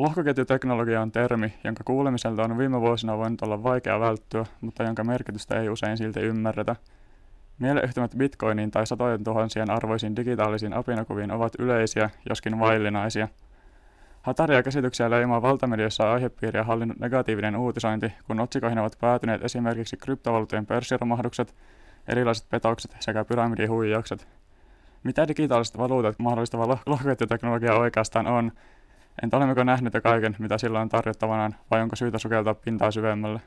Lohkoketjuteknologia on termi, jonka kuulemiselta on viime vuosina voinut olla vaikea välttyä, mutta jonka merkitystä ei usein silti ymmärretä. Mieleyhtymät bitcoiniin tai satojen tuhansien arvoisiin digitaalisiin apinakuviin ovat yleisiä, joskin vaillinaisia. Hataria käsityksiä leimaa valtamedioissa aihepiiriä hallinnut negatiivinen uutisointi, kun otsikoihin ovat päätyneet esimerkiksi kryptovaluutojen pörssiromahdukset, erilaiset petokset sekä pyramidihuijaukset. Mitä digitaaliset valuutat mahdollistava lohkoketjuteknologia oikeastaan on, Entä olemmeko nähneet jo kaiken, mitä sillä on tarjottavanaan, vai onko syytä sukeltaa pintaa syvemmälle?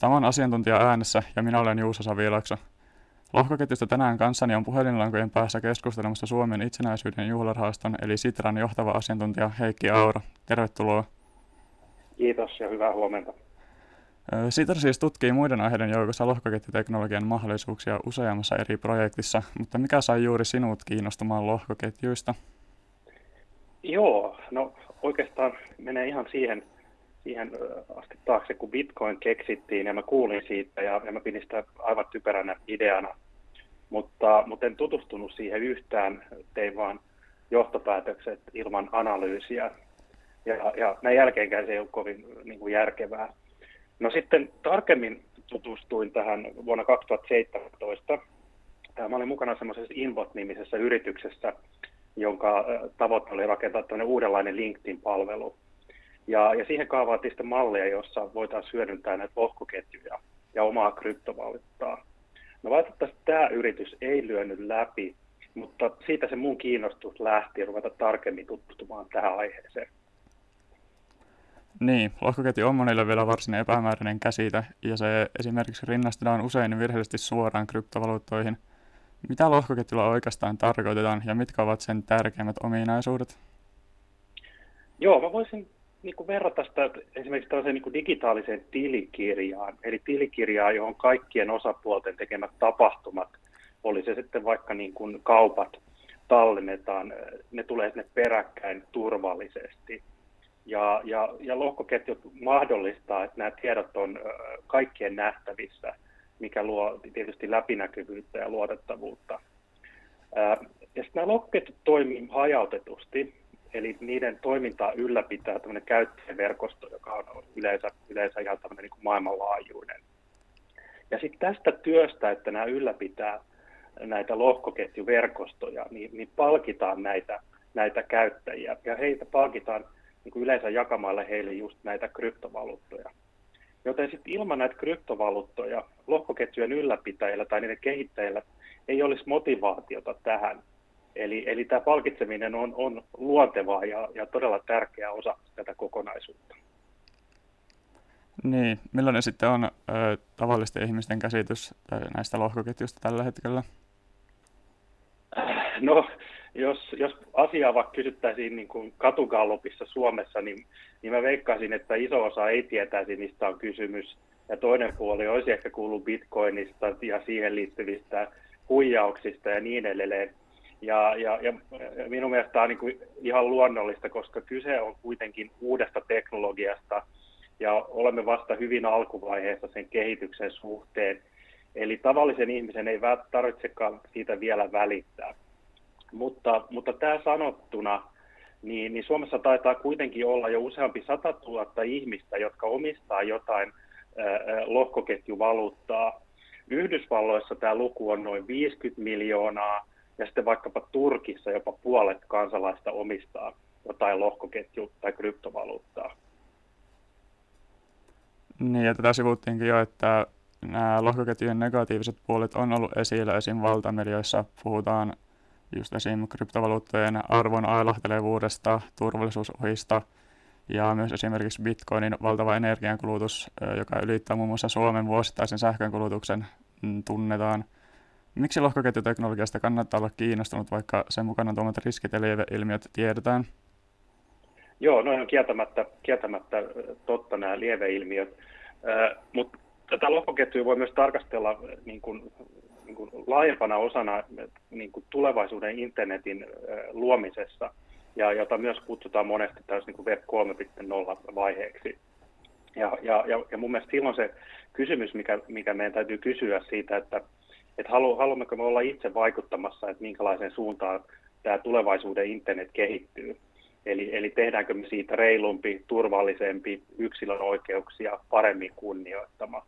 Tämä on asiantuntija äänessä ja minä olen Juuso Savilakso. Lohkoketjusta tänään kanssani on puhelinlankojen päässä keskustelemassa Suomen itsenäisyyden juhlarahaston eli Sitran johtava asiantuntija Heikki Auro. Tervetuloa. Kiitos ja hyvää huomenta. Sitra siis tutkii muiden aiheiden joukossa lohkoketjuteknologian mahdollisuuksia useammassa eri projektissa, mutta mikä sai juuri sinut kiinnostumaan lohkoketjuista? Joo, no oikeastaan menee ihan siihen, siihen asti taakse, kun Bitcoin keksittiin ja mä kuulin siitä ja, ja mä pidin sitä aivan typeränä ideana. Mutta, mutta en tutustunut siihen yhtään, tein vaan johtopäätökset ilman analyysiä. Ja, ja näin jälkeenkään se ei ole kovin niin kuin järkevää. No sitten tarkemmin tutustuin tähän vuonna 2017. Mä olin mukana semmoisessa Inbot-nimisessä yrityksessä, jonka tavoite oli rakentaa tämmöinen uudenlainen LinkedIn-palvelu. Ja, ja siihen kaavailtiin sitten mallia, jossa voitaisiin hyödyntää näitä lohkoketjuja ja omaa kryptovaluuttaa. No valitettavasti tämä yritys ei lyönyt läpi, mutta siitä se mun kiinnostus lähti ruveta tarkemmin tutustumaan tähän aiheeseen. Niin, lohkoketju on monille vielä varsin epämääräinen käsite, ja se esimerkiksi rinnastetaan usein virheellisesti suoraan kryptovaluuttoihin – mitä lohkoketjulla oikeastaan tarkoitetaan ja mitkä ovat sen tärkeimmät ominaisuudet? Joo, mä voisin niin kuin verrata sitä esimerkiksi tällaiseen niin kuin digitaaliseen tilikirjaan, eli tilikirjaa, johon kaikkien osapuolten tekemät tapahtumat, oli se sitten vaikka niin kuin kaupat, tallennetaan, ne tulee sinne peräkkäin turvallisesti. Ja, ja, ja lohkoketjut mahdollistaa, että nämä tiedot on kaikkien nähtävissä mikä luo tietysti läpinäkyvyyttä ja luotettavuutta. Ja sitten nämä lohkoketjut toimii hajautetusti, eli niiden toimintaa ylläpitää tämmöinen käyttäjäverkosto, joka on yleensä, yleensä ihan tämmöinen niin kuin maailmanlaajuinen. Ja sitten tästä työstä, että nämä ylläpitää näitä lohkoketjuverkostoja, niin, niin palkitaan näitä, näitä käyttäjiä. Ja heitä palkitaan niin kuin yleensä jakamalla heille just näitä kryptovaluuttoja. Joten sitten ilman näitä kryptovaluuttoja lohkoketjujen ylläpitäjillä tai niiden kehittäjillä ei olisi motivaatiota tähän. Eli, eli tämä palkitseminen on, on luontevaa ja, ja todella tärkeä osa tätä kokonaisuutta. Niin, millainen sitten on ö, tavallisten ihmisten käsitys näistä lohkoketjuista tällä hetkellä? No, jos, jos asiaa vaikka kysyttäisiin niin kuin katugallopissa Suomessa, niin, niin mä veikkaisin, että iso osa ei tietäisi, mistä on kysymys. Ja toinen puoli olisi ehkä kuullut bitcoinista ja siihen liittyvistä huijauksista ja niin edelleen. Ja, ja, ja minun mielestä tämä on niin kuin ihan luonnollista, koska kyse on kuitenkin uudesta teknologiasta ja olemme vasta hyvin alkuvaiheessa sen kehityksen suhteen. Eli tavallisen ihmisen ei tarvitsekaan siitä vielä välittää. Mutta, mutta tämä sanottuna, niin, niin Suomessa taitaa kuitenkin olla jo useampi sata tuhatta ihmistä, jotka omistaa jotain ää, lohkoketjuvaluuttaa. Yhdysvalloissa tämä luku on noin 50 miljoonaa, ja sitten vaikkapa Turkissa jopa puolet kansalaista omistaa jotain lohkoketju- tai kryptovaluuttaa. Niin, ja tätä sivuttiinkin jo, että nämä lohkoketjujen negatiiviset puolet on ollut esillä esim. valtamedioissa. Puhutaan just esim. kryptovaluuttojen arvon ailahtelevuudesta, turvallisuusohista ja myös esimerkiksi bitcoinin valtava energiankulutus, joka ylittää muun muassa Suomen vuosittaisen sähkönkulutuksen, mm, tunnetaan. Miksi lohkoketjuteknologiasta kannattaa olla kiinnostunut, vaikka sen mukana tuomat riskit ja lieveilmiöt tiedetään? Joo, noin on kieltämättä, kieltämättä totta nämä lieveilmiöt, äh, mutta tätä lohkoketjua voi myös tarkastella niin kuin niin kuin laajempana osana niin kuin tulevaisuuden internetin luomisessa, ja jota myös kutsutaan monesti täys niin kuin Web 3.0 vaiheeksi. Ja, ja, ja, ja mun mielestä silloin se kysymys, mikä, mikä meidän täytyy kysyä siitä, että, että halu, haluammeko me olla itse vaikuttamassa, että minkälaiseen suuntaan tämä tulevaisuuden internet kehittyy. Eli, eli tehdäänkö me siitä reilumpi, turvallisempi, yksilön oikeuksia paremmin kunnioittama.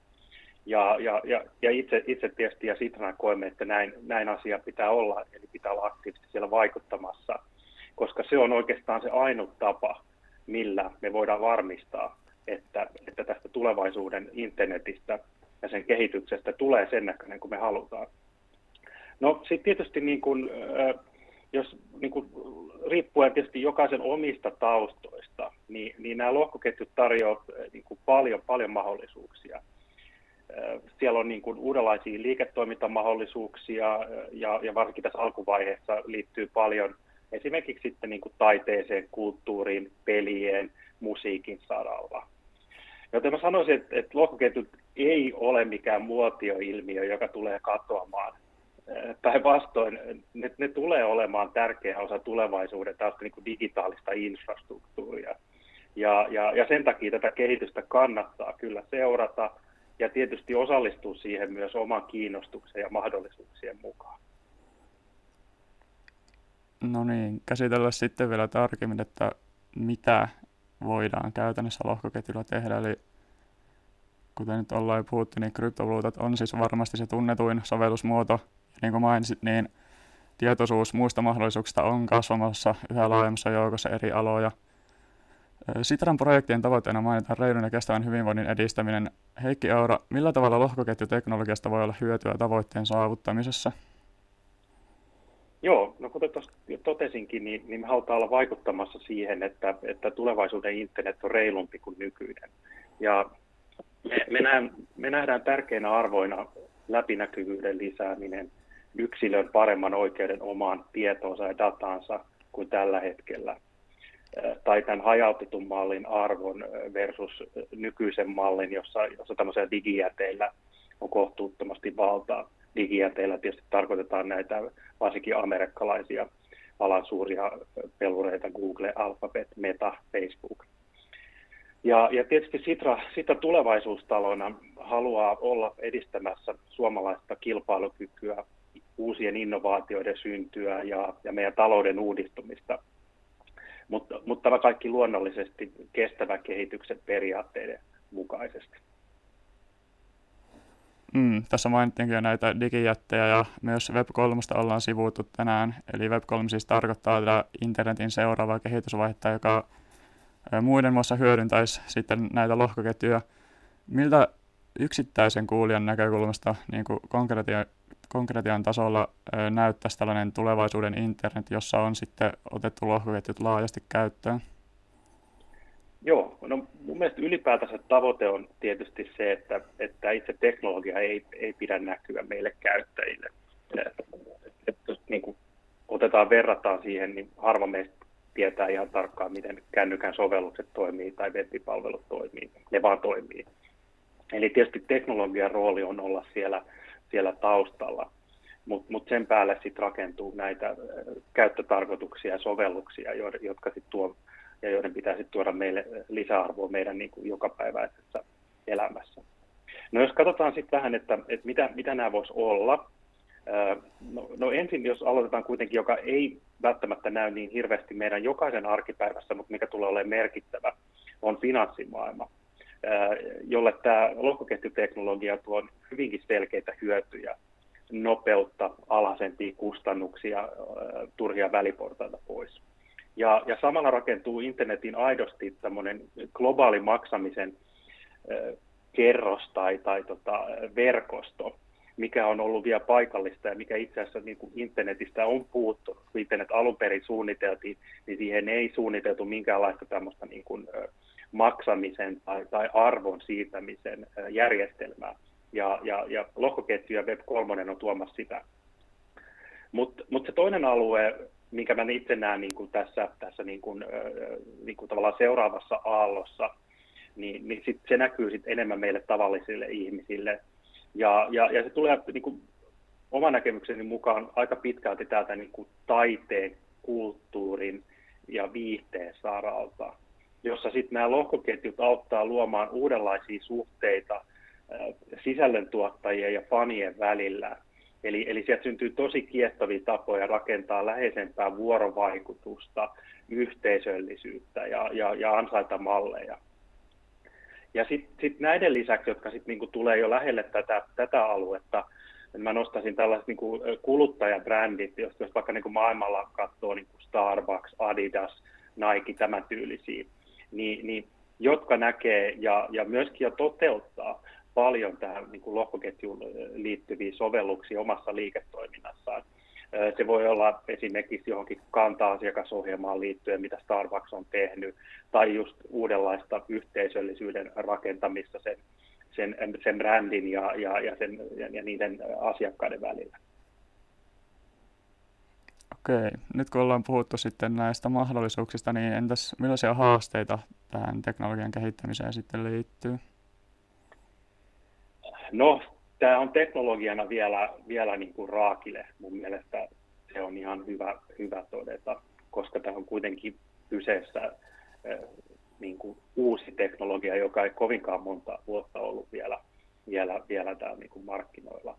Ja, ja, ja, ja itse, itse tietysti ja Sitrana koemme, että näin, näin asia pitää olla, eli pitää olla aktiivisesti siellä vaikuttamassa, koska se on oikeastaan se ainut tapa, millä me voidaan varmistaa, että, että tästä tulevaisuuden internetistä ja sen kehityksestä tulee sen näköinen kuin me halutaan. No sitten tietysti niin kun, jos niin kun, riippuen tietysti jokaisen omista taustoista, niin, niin nämä lohkoketjut tarjoavat niin paljon, paljon mahdollisuuksia. Siellä on niin kuin uudenlaisia liiketoimintamahdollisuuksia ja, ja varsinkin tässä alkuvaiheessa liittyy paljon esimerkiksi sitten niin kuin taiteeseen, kulttuuriin, pelien, musiikin saralla. Joten mä sanoisin, että, että lohkoketjut ei ole mikään muotioilmiö, joka tulee katoamaan. Päinvastoin ne, ne tulee olemaan tärkeä osa tulevaisuuden tästä niin kuin digitaalista infrastruktuuria. Ja, ja, ja sen takia tätä kehitystä kannattaa kyllä seurata ja tietysti osallistua siihen myös oman kiinnostuksen ja mahdollisuuksien mukaan. No niin, käsitellä sitten vielä tarkemmin, että mitä voidaan käytännössä lohkoketjulla tehdä. Eli kuten nyt ollaan jo puhuttu, niin kryptovaluutat on siis varmasti se tunnetuin sovellusmuoto. Ja niin kuin mainitsit, niin tietoisuus muista mahdollisuuksista on kasvamassa yhä laajemmassa joukossa eri aloja. Sitran projektien tavoitteena mainitaan reilun ja kestävän hyvinvoinnin edistäminen. Heikki Aura, millä tavalla lohkoketjuteknologiasta voi olla hyötyä tavoitteen saavuttamisessa? Joo, no kuten tuossa totesinkin, niin, niin me halutaan olla vaikuttamassa siihen, että, että tulevaisuuden internet on reilumpi kuin nykyinen. Ja me, me, nähdään, me nähdään tärkeinä arvoina läpinäkyvyyden lisääminen, yksilön paremman oikeuden omaan tietoonsa ja dataansa kuin tällä hetkellä, tai tämän hajautetun mallin arvon versus nykyisen mallin, jossa, jossa tämmöisellä digijäteillä on kohtuuttomasti valtaa digijäteillä tietysti tarkoitetaan näitä varsinkin amerikkalaisia alan suuria pelureita, Google, Alphabet, Meta, Facebook. Ja, ja tietysti Sitra, Sitra tulevaisuustalona haluaa olla edistämässä suomalaista kilpailukykyä, uusien innovaatioiden syntyä ja, ja meidän talouden uudistumista. Mutta, mutta tämä kaikki luonnollisesti kestävän kehityksen periaatteiden mukaisesti. Mm, tässä mainittiinkin jo näitä digijättejä ja myös Web3 ollaan sivuuttu tänään. Eli Web3 siis tarkoittaa tätä internetin seuraavaa kehitysvaihetta, joka muiden muassa hyödyntäisi sitten näitä lohkoketjuja. Miltä yksittäisen kuulijan näkökulmasta niin kuin konkretia, konkretian tasolla näyttäisi tällainen tulevaisuuden internet, jossa on sitten otettu lohkoketjut laajasti käyttöön? Joo, no mun mielestä ylipäätänsä tavoite on tietysti se, että, että itse teknologia ei, ei pidä näkyä meille käyttäjille. Että, että jos niin kuin otetaan, verrataan siihen, niin harva meistä tietää ihan tarkkaan, miten kännykän sovellukset toimii tai web-palvelut toimii. Ne vaan toimii. Eli tietysti teknologian rooli on olla siellä, siellä taustalla, mutta mut sen päälle sitten rakentuu näitä käyttötarkoituksia ja sovelluksia, jotka sitten tuo ja joiden pitäisi tuoda meille lisäarvoa meidän niin kuin jokapäiväisessä elämässä. No jos katsotaan sitten vähän, että, että mitä, mitä nämä voisi olla. No, no ensin, jos aloitetaan kuitenkin, joka ei välttämättä näy niin hirveästi meidän jokaisen arkipäivässä, mutta mikä tulee olemaan merkittävä, on finanssimaailma, jolle tämä lohkoketjuteknologia tuo hyvinkin selkeitä hyötyjä, nopeutta, alhaisempia kustannuksia, turhia väliportaita pois. Ja, ja samalla rakentuu internetin aidosti tämmöinen globaali maksamisen äh, kerros tai, tai tota, verkosto, mikä on ollut vielä paikallista ja mikä itse asiassa niin kuin internetistä on puuttunut. Kun internet alun perin suunniteltiin, niin siihen ei suunniteltu minkäänlaista tämmöistä niin kuin, äh, maksamisen tai, tai arvon siirtämisen järjestelmää. Ja, ja, ja lohkoketju ja Web3 on tuomassa sitä. Mutta mut se toinen alue, minkä mä itse näen niin kuin tässä, tässä niin kuin, niin kuin tavallaan seuraavassa aallossa, niin, niin sit se näkyy sit enemmän meille tavallisille ihmisille. Ja, ja, ja se tulee niin kuin, oman näkemykseni mukaan aika pitkälti täältä niin kuin taiteen, kulttuurin ja viihteen saralta, jossa sitten nämä lohkoketjut auttaa luomaan uudenlaisia suhteita sisällöntuottajien ja fanien välillä – Eli, eli sieltä syntyy tosi kiehtovia tapoja rakentaa läheisempää vuorovaikutusta, yhteisöllisyyttä ja, ja, ja ansaita malleja. Ja sitten sit näiden lisäksi, jotka sitten niinku tulee jo lähelle tätä, tätä aluetta, niin mä nostaisin tällaiset niinku kuluttajabrändit, jos, jos vaikka niinku maailmalla katsoo niinku Starbucks, Adidas, Nike, tämän tyylisiä, niin, niin jotka näkee ja, ja myöskin jo toteuttaa paljon tähän niin kuin lohkoketjuun liittyviä sovelluksia omassa liiketoiminnassaan. Se voi olla esimerkiksi johonkin kanta-asiakasohjelmaan liittyen, mitä Starbucks on tehnyt, tai just uudenlaista yhteisöllisyyden rakentamista sen, sen, sen brändin ja, ja, ja, sen, ja, niiden asiakkaiden välillä. Okei, nyt kun ollaan puhuttu sitten näistä mahdollisuuksista, niin entäs millaisia haasteita tähän teknologian kehittämiseen sitten liittyy? No, tämä on teknologiana vielä, vielä niin kuin raakile. Mun mielestä se on ihan hyvä, hyvä todeta, koska tämä on kuitenkin kyseessä niin kuin uusi teknologia, joka ei kovinkaan monta vuotta ollut vielä, vielä, vielä täällä niin kuin markkinoilla.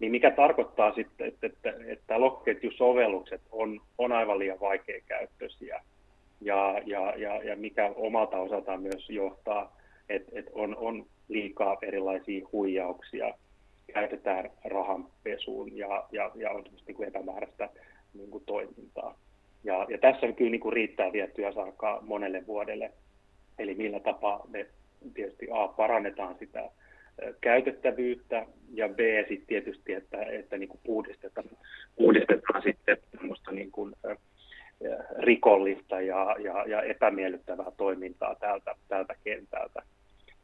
Niin mikä tarkoittaa sitten, että, että, että lohkoketjusovellukset on, on aivan liian vaikeakäyttöisiä ja, ja, ja, ja mikä omalta osaltaan myös johtaa, että, että on, on liikaa erilaisia huijauksia, käytetään rahanpesuun ja, ja, ja on niin kuin epämääräistä niin kuin toimintaa. Ja, ja tässä kyllä niin kuin riittää vielä työsarkaa monelle vuodelle. Eli millä tapaa me tietysti A, parannetaan sitä käytettävyyttä ja B sitten tietysti, että, että niin kuin puhdistetaan, puhdistetaan sitten niin kuin, rikollista ja, ja, ja epämiellyttävää toimintaa tältä, tältä kentältä.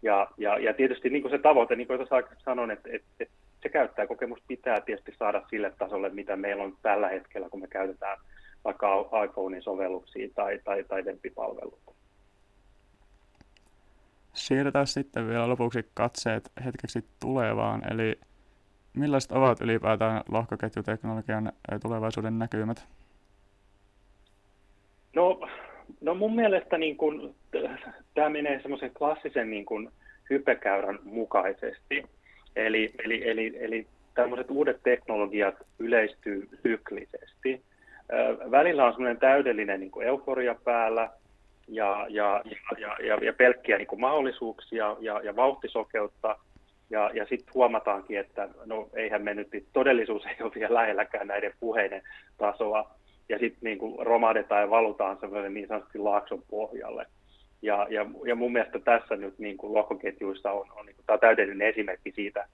Ja, ja, ja tietysti niin kuin se tavoite, niin kuin tuossa sanoin, että, että, että se käyttäjäkokemus pitää tietysti saada sille tasolle, mitä meillä on tällä hetkellä, kun me käytetään vaikka iPhonein sovelluksia tai, tai, tai web-palveluita. Siirretään sitten vielä lopuksi katseet hetkeksi tulevaan, eli millaiset ovat ylipäätään lohkoketjuteknologian tulevaisuuden näkymät? No, no mun mielestä niin kun, tämä menee semmoisen klassisen niin kun, hypekäyrän mukaisesti. Eli, eli, eli, eli tämmöiset uudet teknologiat yleistyy syklisesti. Välillä on semmoinen täydellinen niin euforia päällä ja, ja, ja, ja, ja pelkkiä niin mahdollisuuksia ja, ja vauhtisokeutta. Ja, ja sitten huomataankin, että no eihän me nyt, todellisuus ei ole vielä lähelläkään näiden puheiden tasoa ja sitten niin kuin romahdetaan ja valutaan sellainen niin sanotusti laakson pohjalle. Ja, ja, ja mun mielestä tässä nyt niin kuin lohkoketjuissa on, on niin kuin, tämä täydellinen esimerkki siitä,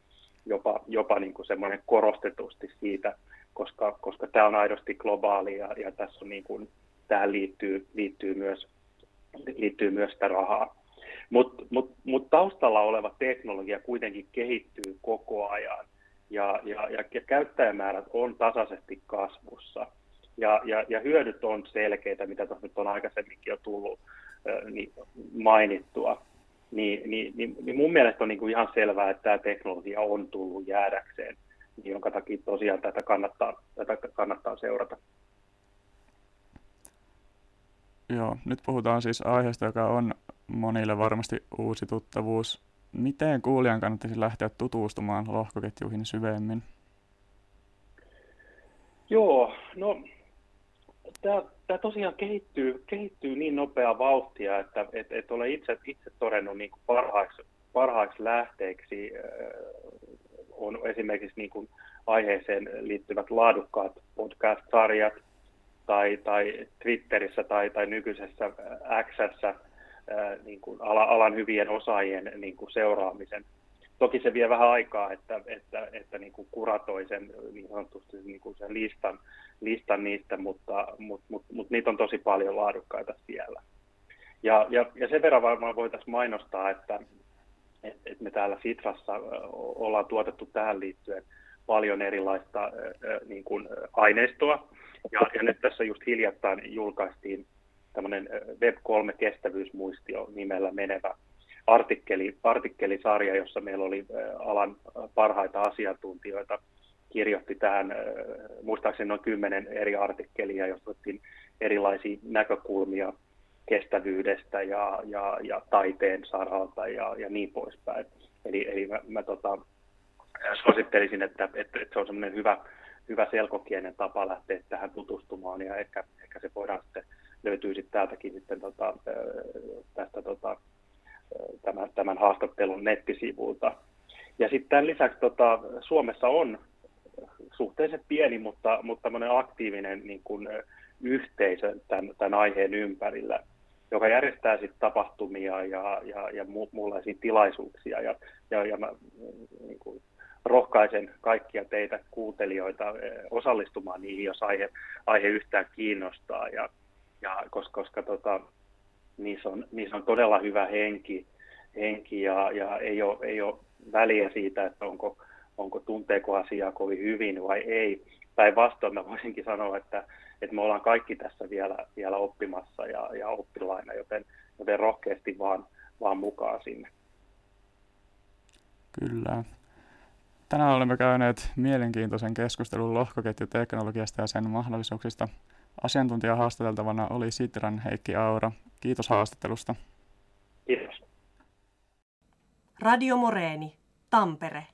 jopa, jopa niin kuin semmoinen korostetusti siitä, koska, koska tämä on aidosti globaali ja, ja tässä on niin kuin, tähän liittyy, liittyy, myös, liittyy myös sitä rahaa. Mutta mut, mut taustalla oleva teknologia kuitenkin kehittyy koko ajan ja, ja, ja käyttäjämäärät on tasaisesti kasvussa – ja, ja, ja hyödyt on selkeitä, mitä tuossa nyt on aikaisemminkin jo tullut niin mainittua. Niin, niin, niin, niin mun mielestä on niin kuin ihan selvää, että tämä teknologia on tullut jäädäkseen, jonka takia tosiaan tätä kannattaa, tätä kannattaa seurata. Joo, nyt puhutaan siis aiheesta, joka on monille varmasti uusi tuttavuus. Miten kuulijan kannattaisi lähteä tutustumaan lohkoketjuihin syvemmin? Joo, no tämä, tosiaan kehittyy, kehittyy niin nopeaa vauhtia, että et, et ole itse, itse todennut niin parhaiksi, parhaiksi lähteiksi on esimerkiksi niin aiheeseen liittyvät laadukkaat podcast-sarjat tai, tai Twitterissä tai, tai nykyisessä Xssä niin alan hyvien osaajien niin kuin seuraamisen Toki se vie vähän aikaa, että, että, että niin kuin kuratoi sen niin sanotusti niin kuin sen listan, listan niistä, mutta, mutta, mutta, mutta niitä on tosi paljon laadukkaita siellä. Ja, ja, ja sen verran varmaan voitaisiin mainostaa, että, että me täällä Sitrassa ollaan tuotettu tähän liittyen paljon erilaista niin kuin aineistoa. Ja, ja nyt tässä just hiljattain julkaistiin tämmöinen Web3 kestävyysmuistio nimellä menevä artikkeli, artikkelisarja, jossa meillä oli alan parhaita asiantuntijoita, kirjoitti tähän muistaakseni noin kymmenen eri artikkelia, jossa otettiin erilaisia näkökulmia kestävyydestä ja, ja, ja taiteen saralta ja, ja niin poispäin. Eli, eli mä, mä tota, suosittelisin, että, että, että se on semmoinen hyvä, hyvä selkokienen tapa lähteä tähän tutustumaan ja ehkä, ehkä se voidaan sitten löytyy sitten täältäkin sitten tota, tästä tota, tämän, tämän haastattelun nettisivulta. Ja sitten tämän lisäksi tota, Suomessa on suhteellisen pieni, mutta, mutta aktiivinen niin kuin, yhteisö tämän, tämän aiheen ympärillä, joka järjestää sit tapahtumia ja, ja, ja mu, muunlaisia tilaisuuksia. Ja, ja, ja mä niin kuin, rohkaisen kaikkia teitä kuuntelijoita osallistumaan niihin, jos aihe, aihe yhtään kiinnostaa. Ja, ja koska, koska tota, niissä, on, niissä on todella hyvä henki, henki ja, ja ei, ole, ei ole väliä siitä, että onko, onko tunteeko asiaa kovin hyvin vai ei. Päinvastoin mä voisinkin sanoa, että, että me ollaan kaikki tässä vielä, vielä oppimassa ja, ja oppilaina, joten, joten rohkeasti vaan, vaan mukaan sinne. Kyllä. Tänään olemme käyneet mielenkiintoisen keskustelun lohkoketjuteknologiasta ja sen mahdollisuuksista. Asiantuntija haastateltavana oli Sitran Heikki Aura. Kiitos haastattelusta. Kiitos. Radio Moreeni, Tampere.